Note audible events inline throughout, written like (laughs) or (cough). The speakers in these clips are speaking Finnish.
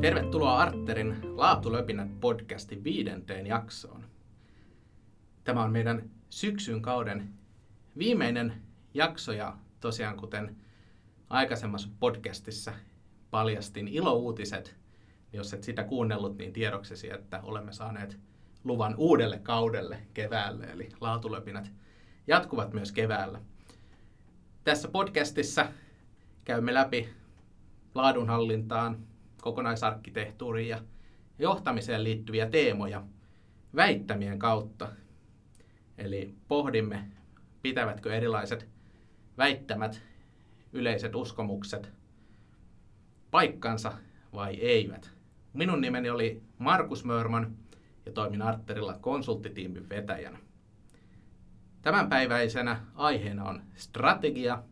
Tervetuloa Arterin Laatulöpinät podcastin viidenteen jaksoon. Tämä on meidän syksyn kauden viimeinen jakso ja tosiaan kuten aikaisemmassa podcastissa paljastin ilouutiset, jos et sitä kuunnellut, niin tiedoksesi, että olemme saaneet luvan uudelle kaudelle keväälle, eli laatulöpinät jatkuvat myös keväällä. Tässä podcastissa käymme läpi laadunhallintaan, kokonaisarkkitehtuuriin ja johtamiseen liittyviä teemoja väittämien kautta. Eli pohdimme, pitävätkö erilaiset väittämät, yleiset uskomukset paikkansa vai eivät. Minun nimeni oli Markus Mörman ja toimin Arterilla konsulttitiimin vetäjänä. Tämänpäiväisenä aiheena on strategia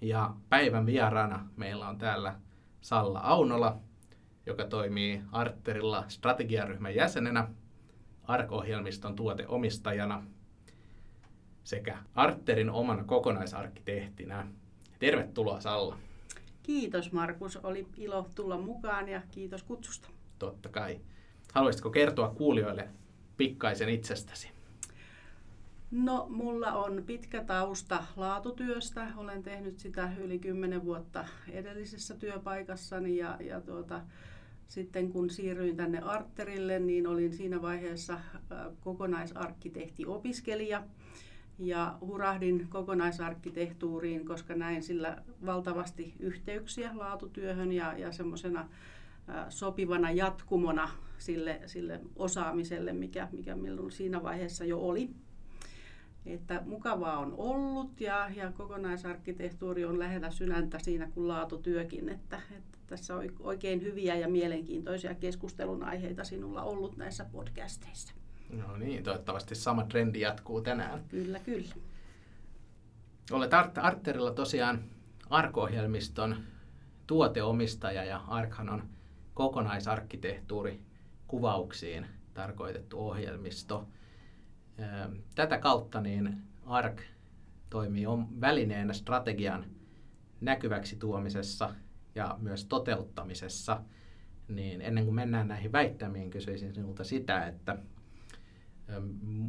ja päivän vieraana meillä on täällä Salla Aunola, joka toimii Arterilla strategiaryhmän jäsenenä, ARK-ohjelmiston tuoteomistajana sekä Arterin omana kokonaisarkkitehtinä. Tervetuloa Salla. Kiitos Markus, oli ilo tulla mukaan ja kiitos kutsusta. Totta kai. Haluaisitko kertoa kuulijoille pikkaisen itsestäsi? No, mulla on pitkä tausta laatutyöstä. Olen tehnyt sitä yli 10 vuotta edellisessä työpaikassani ja, ja tuota, sitten kun siirryin tänne Arterille, niin olin siinä vaiheessa kokonaisarkkitehti-opiskelija ja hurahdin kokonaisarkkitehtuuriin, koska näin sillä valtavasti yhteyksiä laatutyöhön ja, ja semmoisena sopivana jatkumona sille, sille osaamiselle, mikä, mikä minulla siinä vaiheessa jo oli. Että mukavaa on ollut ja, ja kokonaisarkkitehtuuri on lähellä sydäntä siinä kuin laatutyökin, että, että tässä on oikein hyviä ja mielenkiintoisia keskustelun aiheita sinulla ollut näissä podcasteissa. No niin, toivottavasti sama trendi jatkuu tänään. Kyllä, kyllä. Olet Art- Arterilla tosiaan ARK-ohjelmiston tuoteomistaja ja ARKhan on kokonaisarkkitehtuuri kuvauksiin tarkoitettu ohjelmisto. Tätä kautta niin ARK toimii välineenä strategian näkyväksi tuomisessa ja myös toteuttamisessa. Niin ennen kuin mennään näihin väittämiin, kysyisin sinulta sitä, että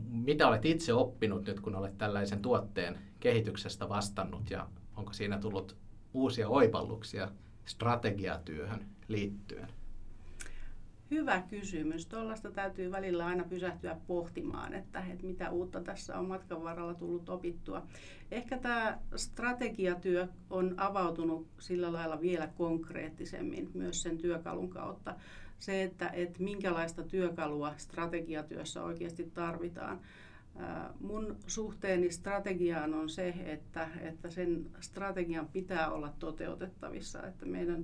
mitä olet itse oppinut nyt, kun olet tällaisen tuotteen kehityksestä vastannut ja onko siinä tullut uusia oivalluksia strategiatyöhön liittyen? Hyvä kysymys. Tuollaista täytyy välillä aina pysähtyä pohtimaan, että, että mitä uutta tässä on matkan varrella tullut opittua. Ehkä tämä strategiatyö on avautunut sillä lailla vielä konkreettisemmin myös sen työkalun kautta. Se, että, että minkälaista työkalua strategiatyössä oikeasti tarvitaan. Mun suhteeni strategiaan on se, että, että sen strategian pitää olla toteutettavissa, että meidän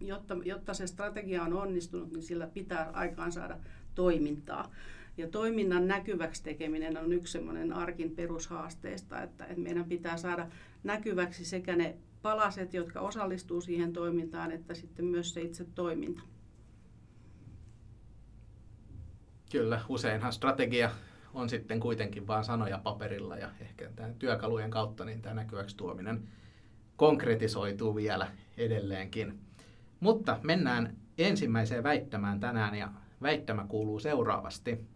jotta, jotta se strategia on onnistunut, niin sillä pitää aikaan saada toimintaa. Ja toiminnan näkyväksi tekeminen on yksi semmoinen arkin perushaasteista, että, että meidän pitää saada näkyväksi sekä ne palaset, jotka osallistuu siihen toimintaan, että sitten myös se itse toiminta. Kyllä, useinhan strategia on sitten kuitenkin vain sanoja paperilla ja ehkä tämän työkalujen kautta niin tämä näkyväksi tuominen konkretisoituu vielä edelleenkin. Mutta mennään ensimmäiseen väittämään tänään ja väittämä kuuluu seuraavasti.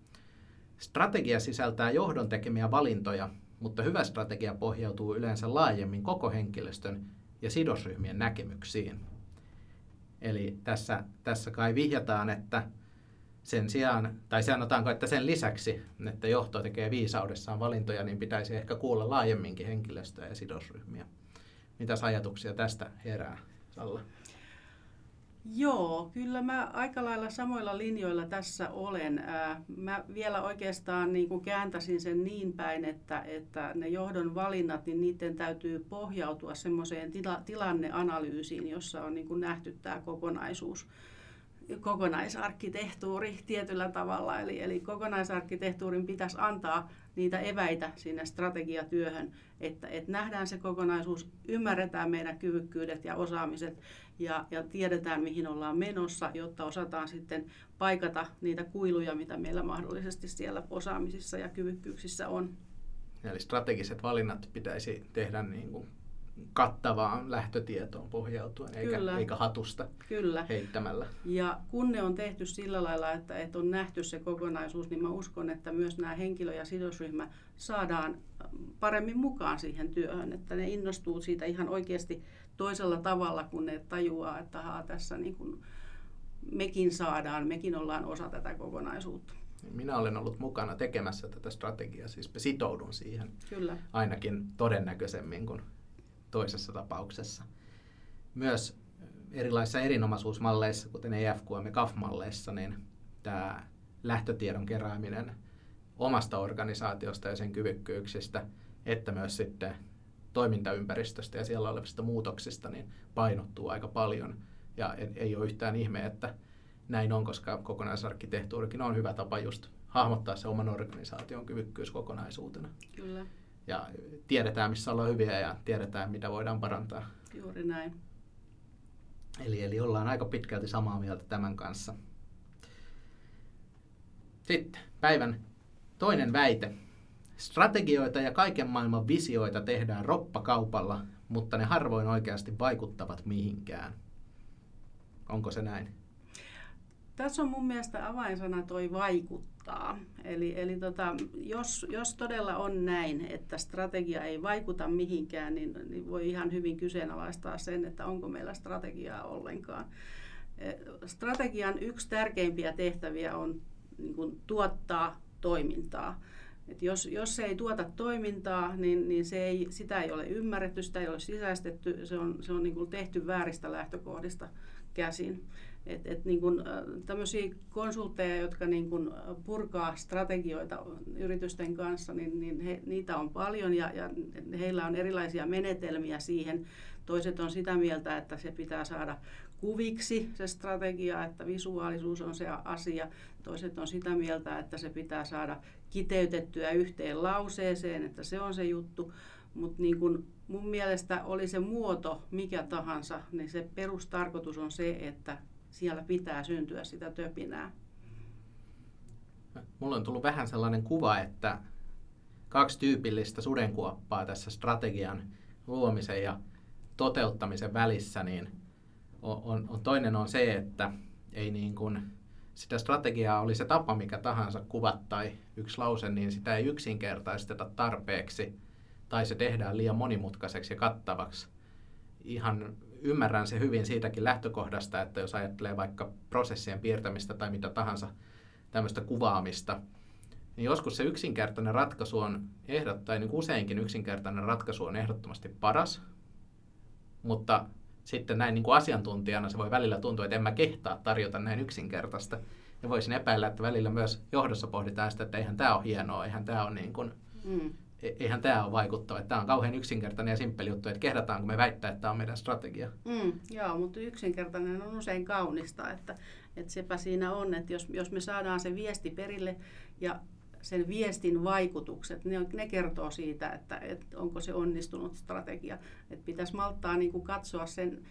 Strategia sisältää johdon tekemiä valintoja, mutta hyvä strategia pohjautuu yleensä laajemmin koko henkilöstön ja sidosryhmien näkemyksiin. Eli tässä, tässä kai vihjataan, että sen sijaan, tai sanotaanko, että sen lisäksi, että johto tekee viisaudessaan valintoja, niin pitäisi ehkä kuulla laajemminkin henkilöstöä ja sidosryhmiä. Mitäs ajatuksia tästä herää, Salla? Joo, kyllä mä aika lailla samoilla linjoilla tässä olen. Mä vielä oikeastaan niin kuin kääntäisin sen niin päin, että, että ne johdon valinnat, niin niiden täytyy pohjautua semmoiseen tila, tilanneanalyysiin, jossa on niin kuin nähty tämä kokonaisuus kokonaisarkkitehtuuri tietyllä tavalla. Eli, eli kokonaisarkkitehtuurin pitäisi antaa niitä eväitä sinne strategiatyöhön, että, että nähdään se kokonaisuus, ymmärretään meidän kyvykkyydet ja osaamiset ja, ja tiedetään, mihin ollaan menossa, jotta osataan sitten paikata niitä kuiluja, mitä meillä mahdollisesti siellä osaamisissa ja kyvykkyyksissä on. Eli strategiset valinnat pitäisi tehdä niin kuin kattavaan lähtötietoon pohjautuen, eikä, Kyllä. eikä hatusta Kyllä. heittämällä. Ja kun ne on tehty sillä lailla, että, että on nähty se kokonaisuus, niin mä uskon, että myös nämä henkilö- ja sidosryhmä saadaan paremmin mukaan siihen työhön, että ne innostuu siitä ihan oikeasti toisella tavalla, kun ne tajuaa, että aha, tässä niin kuin mekin saadaan, mekin ollaan osa tätä kokonaisuutta. Minä olen ollut mukana tekemässä tätä strategiaa, siis sitoudun siihen Kyllä. ainakin todennäköisemmin kuin toisessa tapauksessa. Myös erilaisissa erinomaisuusmalleissa, kuten EFQM ja CAF-malleissa, niin tämä lähtötiedon kerääminen omasta organisaatiosta ja sen kyvykkyyksistä, että myös sitten toimintaympäristöstä ja siellä olevista muutoksista, niin painottuu aika paljon. Ja ei ole yhtään ihme, että näin on, koska kokonaisarkkitehtuurikin on hyvä tapa just hahmottaa se oman organisaation kyvykkyys kokonaisuutena. Kyllä. Ja tiedetään, missä ollaan hyviä ja tiedetään, mitä voidaan parantaa. Juuri näin. Eli, eli ollaan aika pitkälti samaa mieltä tämän kanssa. Sitten päivän toinen väite. Strategioita ja kaiken maailman visioita tehdään roppakaupalla, mutta ne harvoin oikeasti vaikuttavat mihinkään. Onko se näin? Tässä on mun mielestä avainsana toi vaikuttaa. Eli, eli tota, jos, jos todella on näin, että strategia ei vaikuta mihinkään, niin, niin voi ihan hyvin kyseenalaistaa sen, että onko meillä strategiaa ollenkaan. E, strategian yksi tärkeimpiä tehtäviä on niin kuin, tuottaa toimintaa. Et jos, jos se ei tuota toimintaa, niin, niin se ei, sitä ei ole ymmärretty, sitä ei ole sisäistetty, se on, se on niin kuin tehty vääristä lähtökohdista käsin. Et, et niin kun, tämmöisiä konsultteja, jotka niin kun purkaa strategioita yritysten kanssa, niin, niin he, niitä on paljon ja, ja heillä on erilaisia menetelmiä siihen. Toiset on sitä mieltä, että se pitää saada kuviksi se strategia, että visuaalisuus on se asia. Toiset on sitä mieltä, että se pitää saada kiteytettyä yhteen lauseeseen, että se on se juttu. Mutta niin kun mun mielestä oli se muoto mikä tahansa, niin se perustarkoitus on se, että siellä pitää syntyä sitä töpinää. Mulla on tullut vähän sellainen kuva, että kaksi tyypillistä sudenkuoppaa tässä strategian luomisen ja toteuttamisen välissä, niin on, on, toinen on se, että ei niin kuin sitä strategiaa oli se tapa mikä tahansa kuvat tai yksi lause, niin sitä ei yksinkertaisteta tarpeeksi tai se tehdään liian monimutkaiseksi ja kattavaksi. Ihan ymmärrän se hyvin siitäkin lähtökohdasta, että jos ajattelee vaikka prosessien piirtämistä tai mitä tahansa tämmöistä kuvaamista, niin joskus se yksinkertainen ratkaisu on ehdot, tai niin useinkin yksinkertainen ratkaisu on ehdottomasti paras, mutta sitten näin niin kuin asiantuntijana se voi välillä tuntua, että en mä kehtaa tarjota näin yksinkertaista. Ja voisin epäillä, että välillä myös johdossa pohditaan sitä, että eihän tämä ole hienoa, eihän tämä ole niin kuin, mm. E-, eihän tämä ole vaikuttava. Tämä on kauhean yksinkertainen ja simppeli juttu, että kehdataanko me väittää, että tämä on meidän strategia. Mm, joo, mutta yksinkertainen on usein kaunista, että, että sepä siinä on, että jos, jos me saadaan se viesti perille ja sen viestin vaikutukset, ne, ne kertoo siitä, että, että onko se onnistunut strategia. Että pitäisi malttaa niin kuin katsoa sen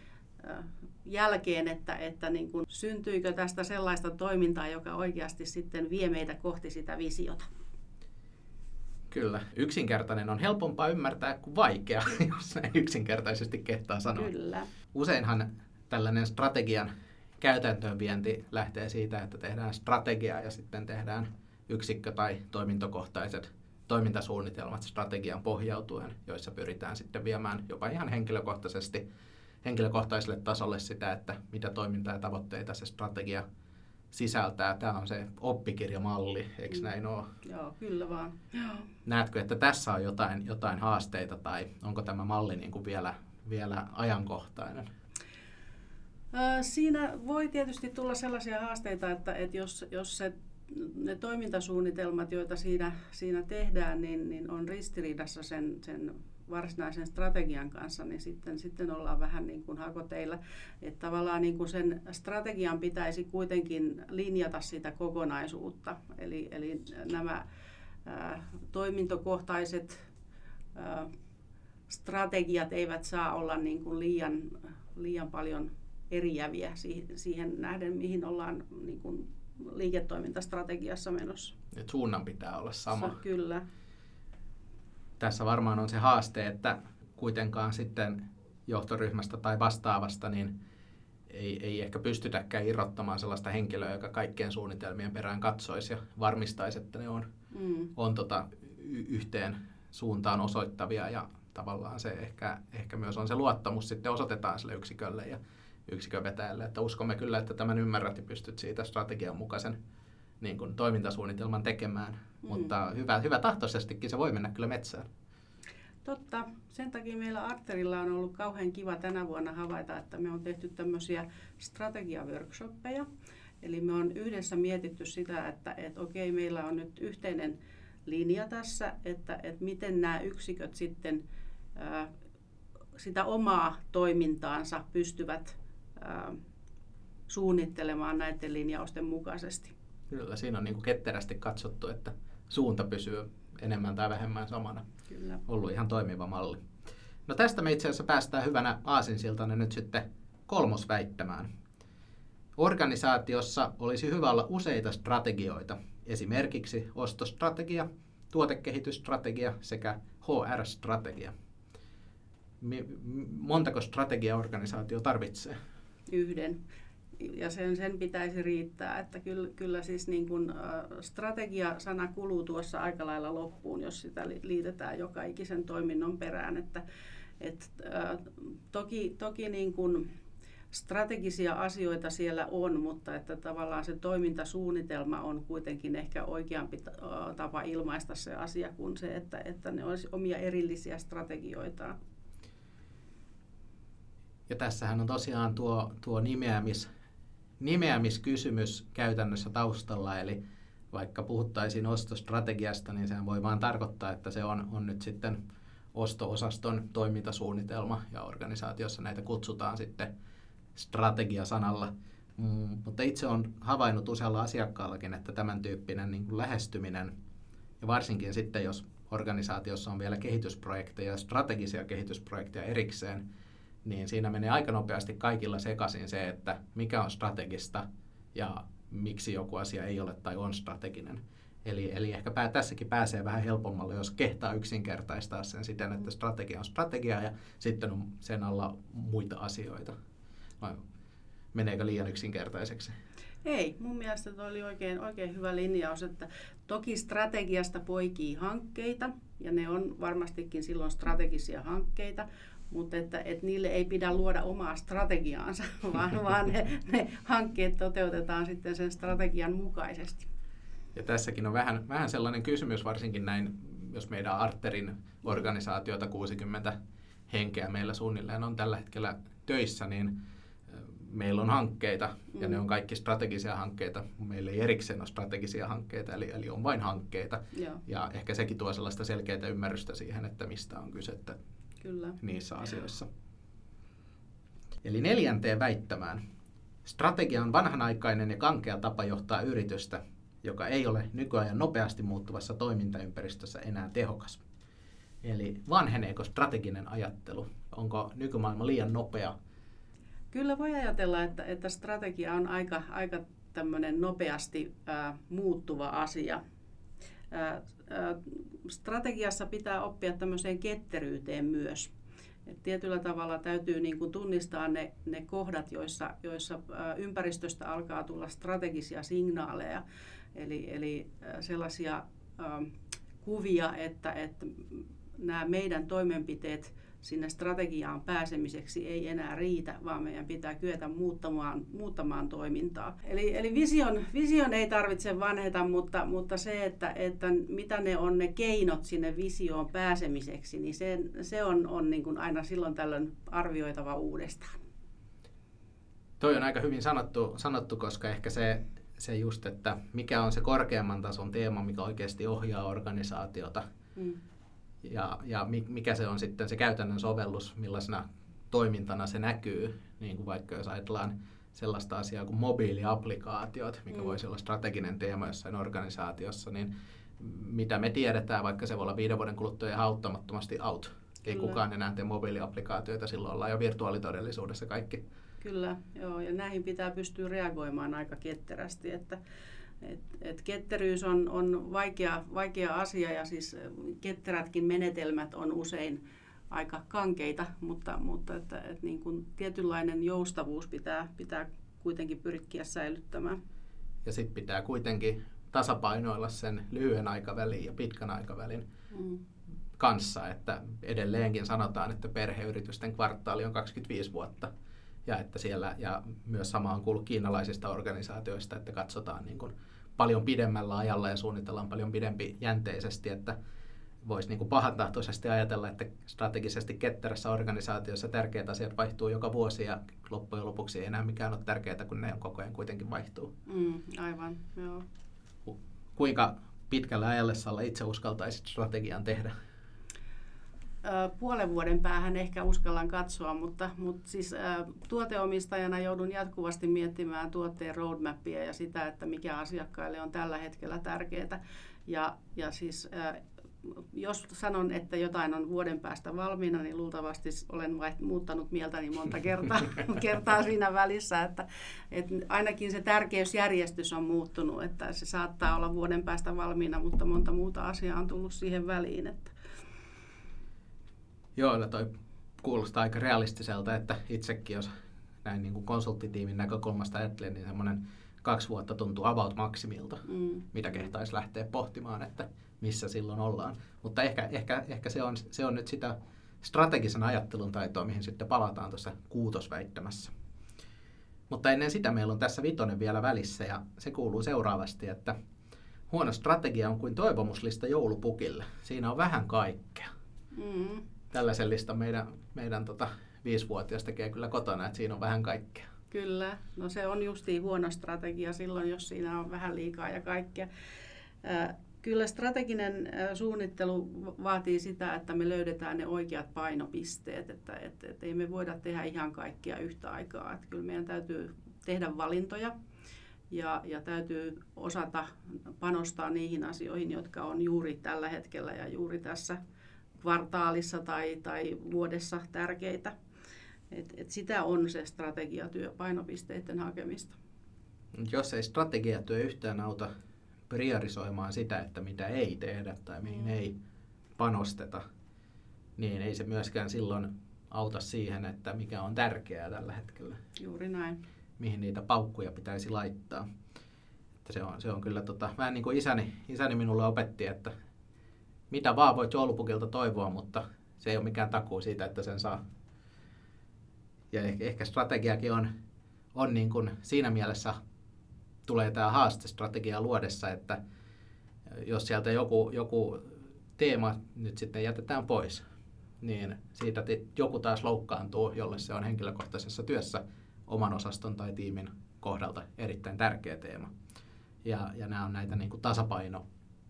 jälkeen, että, että niin kuin, syntyykö tästä sellaista toimintaa, joka oikeasti sitten vie meitä kohti sitä visiota. Kyllä. Yksinkertainen on helpompaa ymmärtää kuin vaikea, (laughs) jos näin yksinkertaisesti kehtaa sanoa. Kyllä. Useinhan tällainen strategian käytäntöönvienti lähtee siitä, että tehdään strategiaa ja sitten tehdään yksikkö- tai toimintokohtaiset toimintasuunnitelmat strategian pohjautuen, joissa pyritään sitten viemään jopa ihan henkilökohtaisesti henkilökohtaiselle tasolle sitä, että mitä toimintaa ja tavoitteita se strategia sisältää. Tämä on se oppikirjamalli, eikö mm. näin ole? Joo, kyllä vaan. Joo. Näetkö, että tässä on jotain, jotain haasteita tai onko tämä malli niin kuin vielä, vielä ajankohtainen? Siinä voi tietysti tulla sellaisia haasteita, että, että jos, jos se, ne toimintasuunnitelmat, joita siinä, siinä tehdään, niin, niin on ristiriidassa sen, sen varsinaisen strategian kanssa, niin sitten, sitten ollaan vähän niin kuin hakoteilla. Että tavallaan niin kuin sen strategian pitäisi kuitenkin linjata sitä kokonaisuutta. Eli, eli nämä ää, toimintokohtaiset ää, strategiat eivät saa olla niin kuin liian, liian paljon eriäviä siihen nähden, mihin ollaan niin kuin liiketoimintastrategiassa menossa. Et suunnan pitää olla sama. Kyllä tässä varmaan on se haaste, että kuitenkaan sitten johtoryhmästä tai vastaavasta, niin ei, ei ehkä pystytäkään irrottamaan sellaista henkilöä, joka kaikkien suunnitelmien perään katsoisi ja varmistaisi, että ne on, mm. on tota, y- yhteen suuntaan osoittavia. Ja tavallaan se ehkä, ehkä myös on se luottamus sitten osoitetaan sille yksikölle ja yksikön vetäjälle, että uskomme kyllä, että tämän ymmärrät ja pystyt siitä strategian mukaisen niin kuin, toimintasuunnitelman tekemään, mm. mutta hyvä, hyvä tahtoisestikin se voi mennä kyllä metsään. Totta. Sen takia meillä Arterilla on ollut kauhean kiva tänä vuonna havaita, että me on tehty tämmöisiä strategiaworkshoppeja. Eli me on yhdessä mietitty sitä, että, että okei, meillä on nyt yhteinen linja tässä, että, että miten nämä yksiköt sitten ää, sitä omaa toimintaansa pystyvät ää, suunnittelemaan näiden linjausten mukaisesti. Kyllä, siinä on niin kuin ketterästi katsottu, että suunta pysyy enemmän tai vähemmän samana. Kyllä. Ollut ihan toimiva malli. No tästä me itse asiassa päästään hyvänä aasinsiltana nyt sitten kolmosväittämään. Organisaatiossa olisi hyvä olla useita strategioita, esimerkiksi ostostrategia, tuotekehitysstrategia sekä HR-strategia. Montako strategia organisaatio tarvitsee? Yhden ja sen, sen pitäisi riittää. Että kyllä, kyllä siis niin kuin, strategia-sana kuluu tuossa aika lailla loppuun, jos sitä liitetään joka ikisen toiminnon perään. Että, et, toki toki niin kuin, strategisia asioita siellä on, mutta että tavallaan se toimintasuunnitelma on kuitenkin ehkä oikeampi tapa ilmaista se asia kuin se, että, että ne olisi omia erillisiä strategioitaan. Ja tässähän on tosiaan tuo, tuo nimeämis, nimeämiskysymys käytännössä taustalla, eli vaikka puhuttaisiin ostostrategiasta, niin sehän voi vaan tarkoittaa, että se on, on nyt sitten osto-osaston toimintasuunnitelma ja organisaatiossa näitä kutsutaan sitten strategiasanalla. Mm, mutta itse olen havainnut usealla asiakkaallakin, että tämän tyyppinen niin kuin lähestyminen, ja varsinkin sitten jos organisaatiossa on vielä kehitysprojekteja, strategisia kehitysprojekteja erikseen, niin siinä menee aika nopeasti kaikilla sekaisin se, että mikä on strategista ja miksi joku asia ei ole tai on strateginen. Eli, eli ehkä pää, tässäkin pääsee vähän helpommalle, jos kehtaa yksinkertaistaa sen siten, että strategia on strategia ja sitten on sen alla muita asioita. Vai meneekö liian yksinkertaiseksi? Ei, mun mielestä tuo oli oikein, oikein hyvä linjaus, että toki strategiasta poikii hankkeita, ja ne on varmastikin silloin strategisia hankkeita, mutta että, että niille ei pidä luoda omaa strategiaansa, (laughs) vaan, vaan ne, ne hankkeet toteutetaan sitten sen strategian mukaisesti. Ja tässäkin on vähän, vähän sellainen kysymys, varsinkin näin, jos meidän Arterin organisaatiota 60 henkeä meillä suunnilleen on tällä hetkellä töissä, niin meillä on hankkeita ja mm. ne on kaikki strategisia hankkeita. Meillä ei erikseen ole strategisia hankkeita, eli, eli on vain hankkeita. Joo. Ja ehkä sekin tuo sellaista selkeää ymmärrystä siihen, että mistä on kyse, että Kyllä. niissä asioissa. Eli neljänteen väittämään. Strategia on vanhanaikainen ja kankea tapa johtaa yritystä, joka ei ole nykyajan nopeasti muuttuvassa toimintaympäristössä enää tehokas. Eli vanheneeko strateginen ajattelu? Onko nykymaailma liian nopea? Kyllä voi ajatella, että, että strategia on aika, aika tämmöinen nopeasti ää, muuttuva asia. Ää, strategiassa pitää oppia tämmöiseen ketteryyteen myös. Et tietyllä tavalla täytyy niin kuin tunnistaa ne, ne kohdat, joissa, joissa ympäristöstä alkaa tulla strategisia signaaleja, eli, eli sellaisia äh, kuvia, että, että nämä meidän toimenpiteet sinne strategiaan pääsemiseksi ei enää riitä, vaan meidän pitää kyetä muuttamaan, muuttamaan toimintaa. Eli, eli vision, vision ei tarvitse vanheta, mutta, mutta se, että, että mitä ne on ne keinot sinne visioon pääsemiseksi, niin se, se on, on niin kuin aina silloin tällöin arvioitava uudestaan. Toi on aika hyvin sanottu, sanottu koska ehkä se, se just, että mikä on se korkeamman tason teema, mikä oikeasti ohjaa organisaatiota, mm ja, ja mikä se on sitten se käytännön sovellus, millaisena toimintana se näkyy, niin kuin vaikka jos ajatellaan sellaista asiaa kuin mobiiliaplikaatiot, mikä mm. voisi olla strateginen teema jossain organisaatiossa, niin mitä me tiedetään, vaikka se voi olla viiden vuoden kuluttua ihan auttamattomasti out. Ei Kyllä. kukaan enää tee mobiiliaplikaatioita, silloin ollaan jo virtuaalitodellisuudessa kaikki. Kyllä, joo, ja näihin pitää pystyä reagoimaan aika ketterästi, että et, et ketteryys on, on vaikea, vaikea asia ja siis ketterätkin menetelmät on usein, aika kankeita, mutta, mutta että, että niin kuin tietynlainen joustavuus pitää, pitää kuitenkin pyrkiä säilyttämään. Ja sitten pitää kuitenkin tasapainoilla sen lyhyen aikavälin ja pitkän aikavälin mm. kanssa, että edelleenkin sanotaan, että perheyritysten kvartaali on 25 vuotta ja että siellä, ja myös sama on kuullut kiinalaisista organisaatioista, että katsotaan niin kuin paljon pidemmällä ajalla ja suunnitellaan paljon pidempi jänteisesti, että voisi niin pahantahtoisesti ajatella, että strategisesti ketterässä organisaatiossa tärkeät asiat vaihtuu joka vuosi ja loppujen lopuksi ei enää mikään ole tärkeää, kun ne on koko ajan kuitenkin vaihtuu. Mm, aivan, joo. Kuinka pitkällä ajallessalla itse uskaltaisit strategian tehdä? Puolen vuoden päähän ehkä uskallan katsoa, mutta, mutta siis tuoteomistajana joudun jatkuvasti miettimään tuotteen roadmapia ja sitä, että mikä asiakkaille on tällä hetkellä tärkeää. Ja, ja siis jos sanon, että jotain on vuoden päästä valmiina, niin luultavasti olen muuttanut mieltäni monta kertaa, (laughs) kertaa siinä välissä, että, että ainakin se tärkeysjärjestys on muuttunut, että se saattaa olla vuoden päästä valmiina, mutta monta muuta asiaa on tullut siihen väliin. Että. Joo, no toi kuulostaa aika realistiselta, että itsekin jos näin niin kuin konsulttitiimin näkökulmasta ajattelen, niin semmoinen kaksi vuotta tuntuu about maksimilta, mm. mitä kehtaisi lähteä pohtimaan, että missä silloin ollaan. Mutta ehkä, ehkä, ehkä se, on, se on nyt sitä strategisen ajattelun taitoa, mihin sitten palataan tuossa kuutosväittämässä. Mutta ennen sitä meillä on tässä vitonen vielä välissä ja se kuuluu seuraavasti, että huono strategia on kuin toivomuslista joulupukille. Siinä on vähän kaikkea. Mm. Tällaisen listan meidän, meidän tota, viisivuotias tekee kyllä kotona, että siinä on vähän kaikkea. Kyllä, no se on justiin huono strategia silloin, jos siinä on vähän liikaa ja kaikkea. Kyllä strateginen suunnittelu vaatii sitä, että me löydetään ne oikeat painopisteet, että että että ei me voida tehdä ihan kaikkia yhtä aikaa. Että kyllä meidän täytyy tehdä valintoja ja, ja täytyy osata panostaa niihin asioihin, jotka on juuri tällä hetkellä ja juuri tässä kvartaalissa tai, tai vuodessa tärkeitä. Et, et sitä on se strategiatyö, painopisteiden hakemista. Jos ei strategiatyö yhtään auta priorisoimaan sitä, että mitä ei tehdä tai mihin mm. ei panosteta, niin ei se myöskään silloin auta siihen, että mikä on tärkeää tällä hetkellä. Juuri näin. Mihin niitä paukkuja pitäisi laittaa. Että se, on, se on kyllä tota, vähän niin kuin isäni, isäni minulle opetti, että mitä vaan voit joulupukilta toivoa, mutta se ei ole mikään takuu siitä, että sen saa. Ja ehkä, ehkä strategiakin on, on niin kuin siinä mielessä tulee tämä haaste strategiaa luodessa, että jos sieltä joku, joku teema nyt sitten jätetään pois, niin siitä joku taas loukkaantuu, jolle se on henkilökohtaisessa työssä oman osaston tai tiimin kohdalta erittäin tärkeä teema. Ja, ja nämä on näitä niin kuin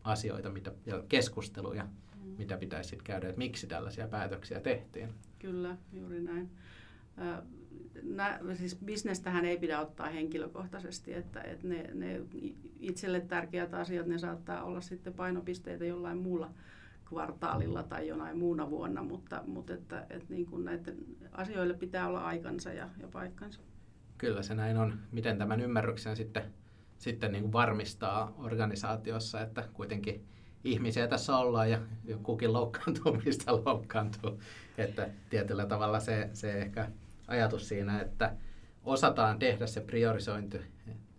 tasapainoasioita mitä, ja keskusteluja, mm. mitä pitäisi sitten käydä, että miksi tällaisia päätöksiä tehtiin. Kyllä, juuri näin nä, siis bisnestähän ei pidä ottaa henkilökohtaisesti, että, että ne, ne itselle tärkeät asiat, ne saattaa olla sitten painopisteitä jollain muulla kvartaalilla tai jonain muuna vuonna, mutta, mutta että, että niin kuin näiden asioille pitää olla aikansa ja, ja paikkansa. Kyllä se näin on. Miten tämän ymmärryksen sitten, sitten niin kuin varmistaa organisaatiossa, että kuitenkin ihmisiä tässä ollaan ja kukin loukkaantuu, (laughs) mistä loukkaantuu. Että tietyllä tavalla se, se ehkä ajatus siinä, että osataan tehdä se priorisointi,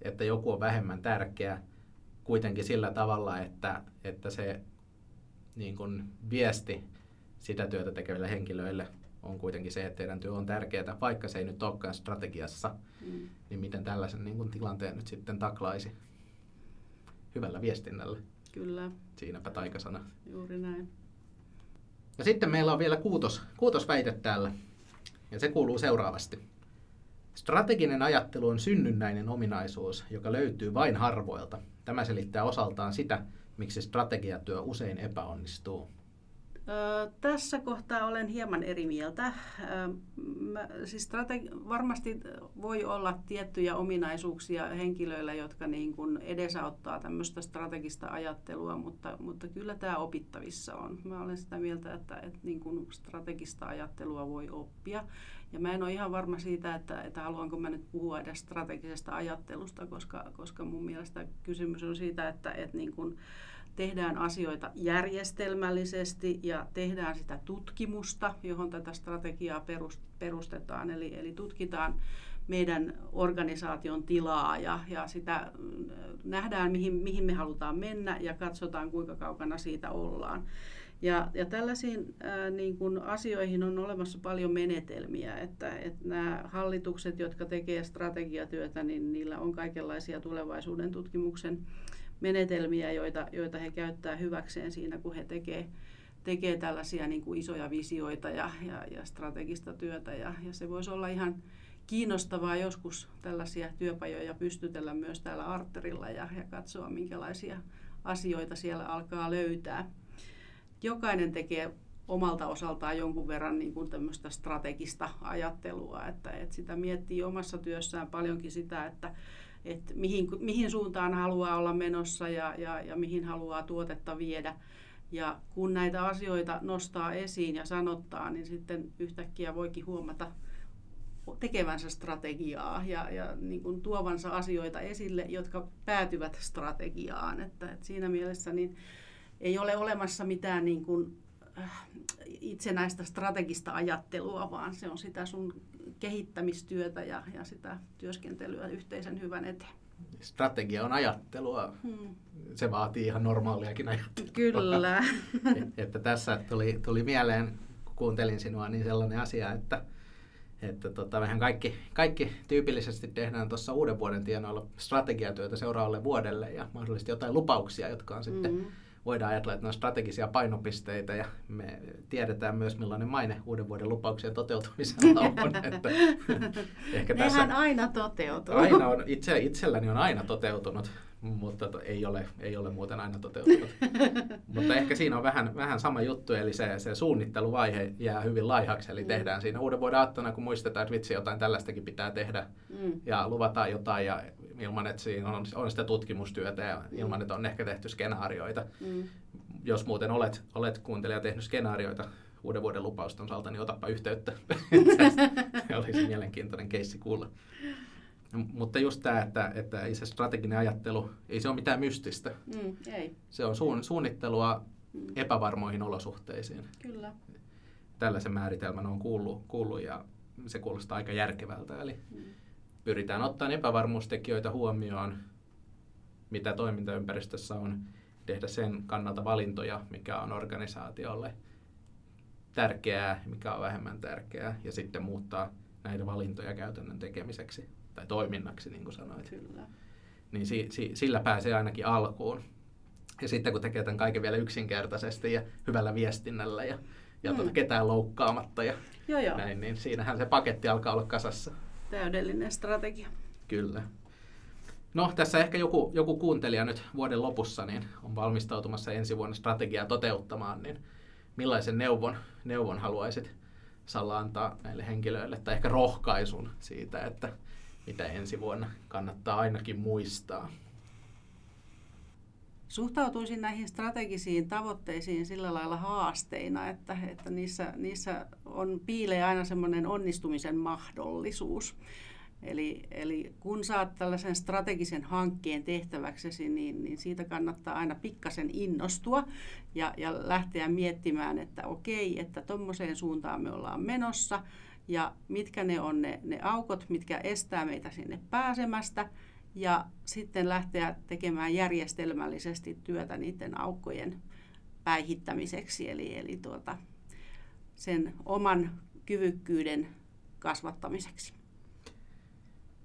että joku on vähemmän tärkeä kuitenkin sillä tavalla, että, että se niin kuin viesti sitä työtä tekeville henkilöille on kuitenkin se, että teidän työ on tärkeää, vaikka se ei nyt olekaan strategiassa, mm. niin miten tällaisen niin kuin tilanteen nyt sitten taklaisi hyvällä viestinnällä. Kyllä. Siinäpä taikasana. Juuri näin. Ja sitten meillä on vielä kuutos, kuutosväite täällä. Ja se kuuluu seuraavasti. Strateginen ajattelu on synnynnäinen ominaisuus, joka löytyy vain harvoilta. Tämä selittää osaltaan sitä, miksi strategiatyö usein epäonnistuu. Tässä kohtaa olen hieman eri mieltä. Mä, siis strategi- varmasti voi olla tiettyjä ominaisuuksia henkilöillä, jotka niin kuin edesauttaa tämmöistä strategista ajattelua, mutta, mutta kyllä tämä opittavissa on. Mä olen sitä mieltä, että, että niin kuin strategista ajattelua voi oppia. Ja mä en ole ihan varma siitä, että, että haluanko mä nyt puhua edes strategisesta ajattelusta, koska, koska mun mielestä kysymys on siitä, että, että niin kuin, tehdään asioita järjestelmällisesti ja tehdään sitä tutkimusta, johon tätä strategiaa perustetaan. Eli, eli tutkitaan meidän organisaation tilaa ja, ja sitä mm, nähdään, mihin, mihin me halutaan mennä ja katsotaan, kuinka kaukana siitä ollaan. Ja, ja tällaisiin ää, niin kuin asioihin on olemassa paljon menetelmiä, että, että nämä hallitukset, jotka tekevät strategiatyötä, niin niillä on kaikenlaisia tulevaisuuden tutkimuksen menetelmiä, joita, joita he käyttää hyväkseen siinä, kun he tekevät tekee tällaisia niin kuin isoja visioita ja, ja, ja strategista työtä. Ja, ja se voisi olla ihan kiinnostavaa joskus tällaisia työpajoja pystytellä myös täällä Arterilla ja, ja katsoa, minkälaisia asioita siellä alkaa löytää. Jokainen tekee omalta osaltaan jonkun verran niin kuin tämmöistä strategista ajattelua, että, että sitä miettii omassa työssään paljonkin sitä, että, että mihin, mihin suuntaan haluaa olla menossa ja, ja, ja mihin haluaa tuotetta viedä. Ja kun näitä asioita nostaa esiin ja sanottaa, niin sitten yhtäkkiä voikin huomata tekevänsä strategiaa ja, ja niin kuin tuovansa asioita esille, jotka päätyvät strategiaan. Että, että siinä mielessä niin ei ole olemassa mitään niin kuin, itsenäistä strategista ajattelua, vaan se on sitä sun kehittämistyötä ja, ja sitä työskentelyä yhteisen hyvän eteen. Strategia on ajattelua. Hmm. Se vaatii ihan normaaliakin ajattelua. Kyllä. (laughs) että tässä tuli, tuli mieleen, kun kuuntelin sinua, niin sellainen asia, että, että tota, mehän kaikki, kaikki tyypillisesti tehdään tuossa uuden vuoden tienoilla strategiatyötä seuraavalle vuodelle ja mahdollisesti jotain lupauksia, jotka on sitten hmm voidaan ajatella, että ne on strategisia painopisteitä ja me tiedetään myös millainen maine uuden vuoden lupauksien toteutumisella on. Että (laughs) ehkä Nehän tässä aina toteutuu. Aina on, itse, itselläni on aina toteutunut, mutta to, ei, ole, ei ole muuten aina toteutunut. (laughs) mutta ehkä siinä on vähän, vähän sama juttu, eli se, se suunnitteluvaihe jää hyvin laihaksi, eli mm. tehdään siinä uuden vuoden aattona, kun muistetaan, että vitsi, jotain tällaistakin pitää tehdä mm. ja luvataan jotain ja ilman, että siinä on, on sitä tutkimustyötä ja mm. ilman, että on ehkä tehty skenaarioita. Mm. Jos muuten olet, olet kuuntelija tehnyt skenaarioita uuden vuoden lupausten osalta, niin otapa yhteyttä. (laughs) se olisi mielenkiintoinen keissi kuulla. Mutta just tämä, että, että ei se strateginen ajattelu, ei se ole mitään mystistä. Mm, ei. Se on suun, suunnittelua mm. epävarmoihin olosuhteisiin. Kyllä. Tällaisen määritelmän on kuullut, kuullut ja se kuulostaa aika järkevältä. Eli mm pyritään ottamaan epävarmuustekijöitä huomioon, mitä toimintaympäristössä on, tehdä sen kannalta valintoja, mikä on organisaatiolle tärkeää, mikä on vähemmän tärkeää, ja sitten muuttaa näitä valintoja käytännön tekemiseksi tai toiminnaksi, niin kuin sanoit. Kyllä. Niin si, si, sillä pääsee ainakin alkuun. Ja sitten kun tekee tämän kaiken vielä yksinkertaisesti ja hyvällä viestinnällä ja, ja mm. tuota, ketään loukkaamatta ja joo, joo. näin, niin siinähän se paketti alkaa olla kasassa täydellinen strategia. Kyllä. No tässä ehkä joku, joku kuuntelija nyt vuoden lopussa niin on valmistautumassa ensi vuonna strategiaa toteuttamaan, niin millaisen neuvon, neuvon haluaisit Salla antaa näille henkilöille, tai ehkä rohkaisun siitä, että mitä ensi vuonna kannattaa ainakin muistaa? Suhtautuisin näihin strategisiin tavoitteisiin sillä lailla haasteina, että, että niissä, niissä on piilee aina semmoinen onnistumisen mahdollisuus. Eli, eli kun saat tällaisen strategisen hankkeen tehtäväksesi, niin, niin siitä kannattaa aina pikkasen innostua ja, ja lähteä miettimään, että okei, että tuommoiseen suuntaan me ollaan menossa ja mitkä ne on ne, ne aukot, mitkä estää meitä sinne pääsemästä – ja sitten lähteä tekemään järjestelmällisesti työtä niiden aukkojen päihittämiseksi, eli, eli tuota, sen oman kyvykkyyden kasvattamiseksi.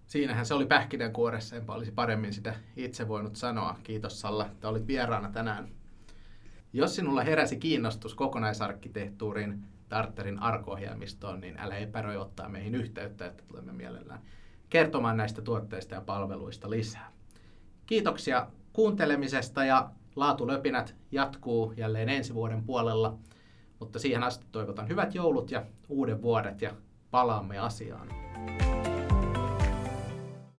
Siinähän se oli pähkinänkuoressa, enpä olisi paremmin sitä itse voinut sanoa. Kiitos Salla, että olit vieraana tänään. Jos sinulla heräsi kiinnostus kokonaisarkkitehtuurin Tarterin arko-ohjelmistoon, niin älä epäröi ottaa meihin yhteyttä, että tulemme mielellään kertomaan näistä tuotteista ja palveluista lisää. Kiitoksia kuuntelemisesta ja laatulöpinät jatkuu jälleen ensi vuoden puolella, mutta siihen asti toivotan hyvät joulut ja uuden vuodet ja palaamme asiaan.